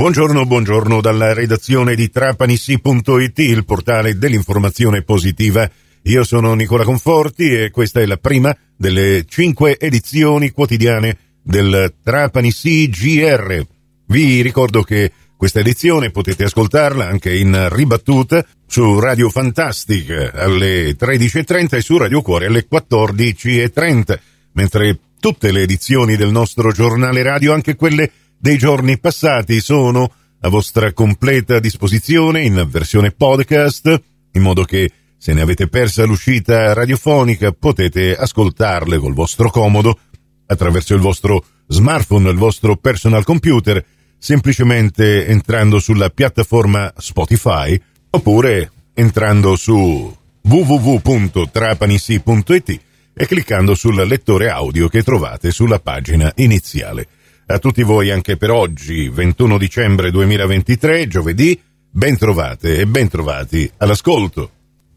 Buongiorno, buongiorno dalla redazione di trapanissi.it, il portale dell'informazione positiva. Io sono Nicola Conforti e questa è la prima delle cinque edizioni quotidiane del Trapanissi GR. Vi ricordo che questa edizione potete ascoltarla anche in ribattuta su Radio Fantastic alle 13.30 e su Radio Cuore alle 14.30, mentre tutte le edizioni del nostro giornale radio, anche quelle dei giorni passati sono a vostra completa disposizione in versione podcast, in modo che se ne avete persa l'uscita radiofonica potete ascoltarle col vostro comodo attraverso il vostro smartphone, il vostro personal computer, semplicemente entrando sulla piattaforma Spotify oppure entrando su www.trapanissi.it e cliccando sul lettore audio che trovate sulla pagina iniziale. A tutti voi anche per oggi, 21 dicembre 2023, giovedì, ben trovate e ben trovati all'ascolto.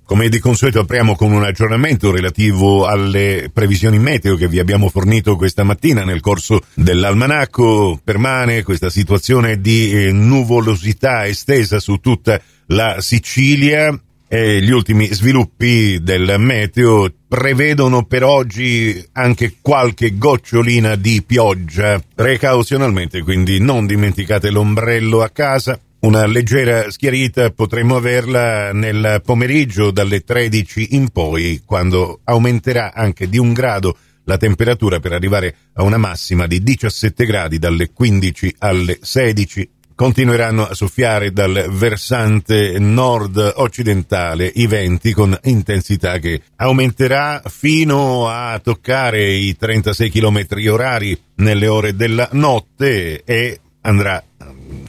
Come di consueto apriamo con un aggiornamento relativo alle previsioni meteo che vi abbiamo fornito questa mattina nel corso dell'almanacco. Permane questa situazione di eh, nuvolosità estesa su tutta la Sicilia e gli ultimi sviluppi del meteo prevedono per oggi anche qualche gocciolina di pioggia. Precauzionalmente, quindi non dimenticate l'ombrello a casa. Una leggera schiarita potremmo averla nel pomeriggio dalle 13 in poi, quando aumenterà anche di un grado la temperatura per arrivare a una massima di 17 gradi dalle 15 alle 16 continueranno a soffiare dal versante nord-occidentale i venti con intensità che aumenterà fino a toccare i 36 km orari nelle ore della notte e andrà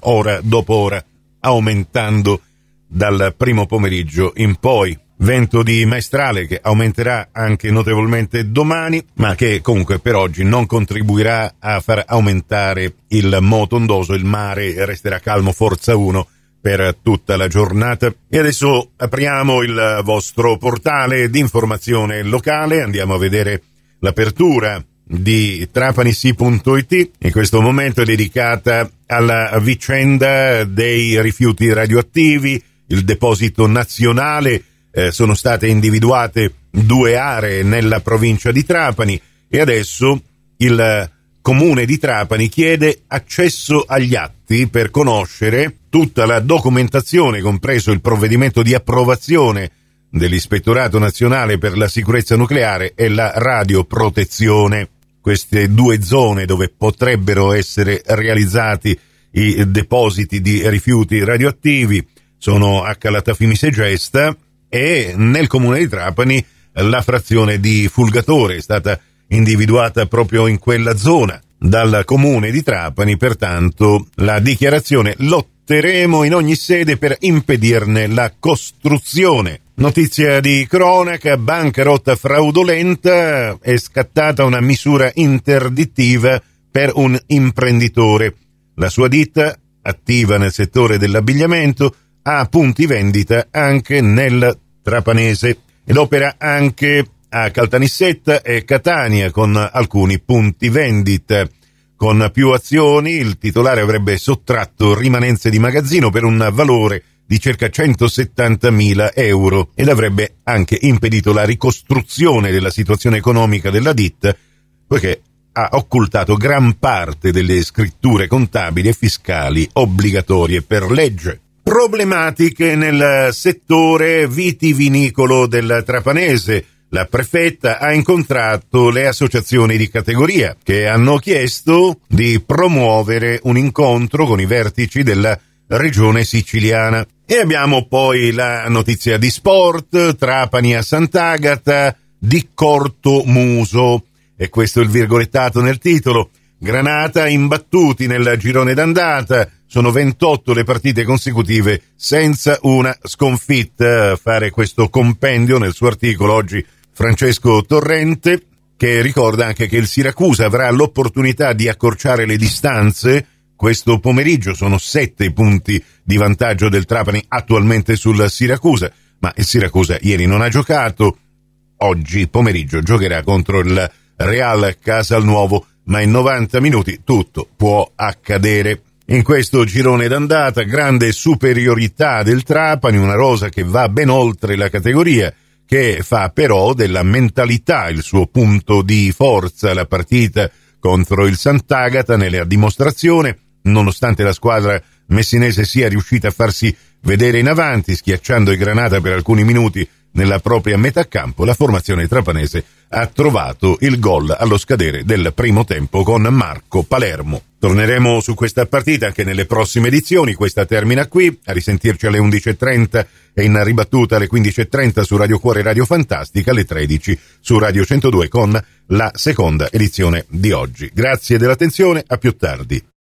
ora dopo ora aumentando dal primo pomeriggio in poi vento di maestrale che aumenterà anche notevolmente domani, ma che comunque per oggi non contribuirà a far aumentare il moto ondoso, il mare resterà calmo forza 1 per tutta la giornata. E adesso apriamo il vostro portale di informazione locale, andiamo a vedere l'apertura di trapanissi.it in questo momento è dedicata alla vicenda dei rifiuti radioattivi, il deposito nazionale eh, sono state individuate due aree nella provincia di Trapani e adesso il comune di Trapani chiede accesso agli atti per conoscere tutta la documentazione, compreso il provvedimento di approvazione dell'Ispettorato Nazionale per la Sicurezza Nucleare e la radioprotezione. Queste due zone dove potrebbero essere realizzati i depositi di rifiuti radioattivi sono a Calatafimi Segesta e nel comune di Trapani la frazione di Fulgatore è stata individuata proprio in quella zona. Dal comune di Trapani, pertanto, la dichiarazione lotteremo in ogni sede per impedirne la costruzione. Notizia di cronaca, bancarotta fraudolenta, è scattata una misura interdittiva per un imprenditore. La sua ditta, attiva nel settore dell'abbigliamento, ha punti vendita anche nel trapanese ed opera anche a Caltanissetta e Catania con alcuni punti vendita. Con più azioni il titolare avrebbe sottratto rimanenze di magazzino per un valore di circa 170.000 euro ed avrebbe anche impedito la ricostruzione della situazione economica della ditta poiché ha occultato gran parte delle scritture contabili e fiscali obbligatorie per legge problematiche nel settore vitivinicolo del Trapanese. La prefetta ha incontrato le associazioni di categoria che hanno chiesto di promuovere un incontro con i vertici della regione siciliana. E abbiamo poi la notizia di sport, Trapani a Sant'Agata, di Corto Muso. E questo è il virgolettato nel titolo. Granata imbattuti nel girone d'andata, sono 28 le partite consecutive senza una sconfitta. Fare questo compendio nel suo articolo oggi Francesco Torrente, che ricorda anche che il Siracusa avrà l'opportunità di accorciare le distanze. Questo pomeriggio sono sette punti di vantaggio del Trapani attualmente sul Siracusa, ma il Siracusa ieri non ha giocato. Oggi pomeriggio giocherà contro il Real Casalnuovo, ma in 90 minuti tutto può accadere. In questo girone d'andata, grande superiorità del Trapani, una rosa che va ben oltre la categoria, che fa però della mentalità il suo punto di forza. La partita contro il Sant'Agata nella dimostrazione, nonostante la squadra messinese sia riuscita a farsi vedere in avanti, schiacciando i Granata per alcuni minuti nella propria metà campo, la formazione trapanese ha trovato il gol allo scadere del primo tempo con Marco Palermo. Torneremo su questa partita anche nelle prossime edizioni, questa termina qui, a risentirci alle 11.30 e in ribattuta alle 15.30 su Radio Cuore Radio Fantastica, alle 13 su Radio 102 con la seconda edizione di oggi. Grazie dell'attenzione, a più tardi.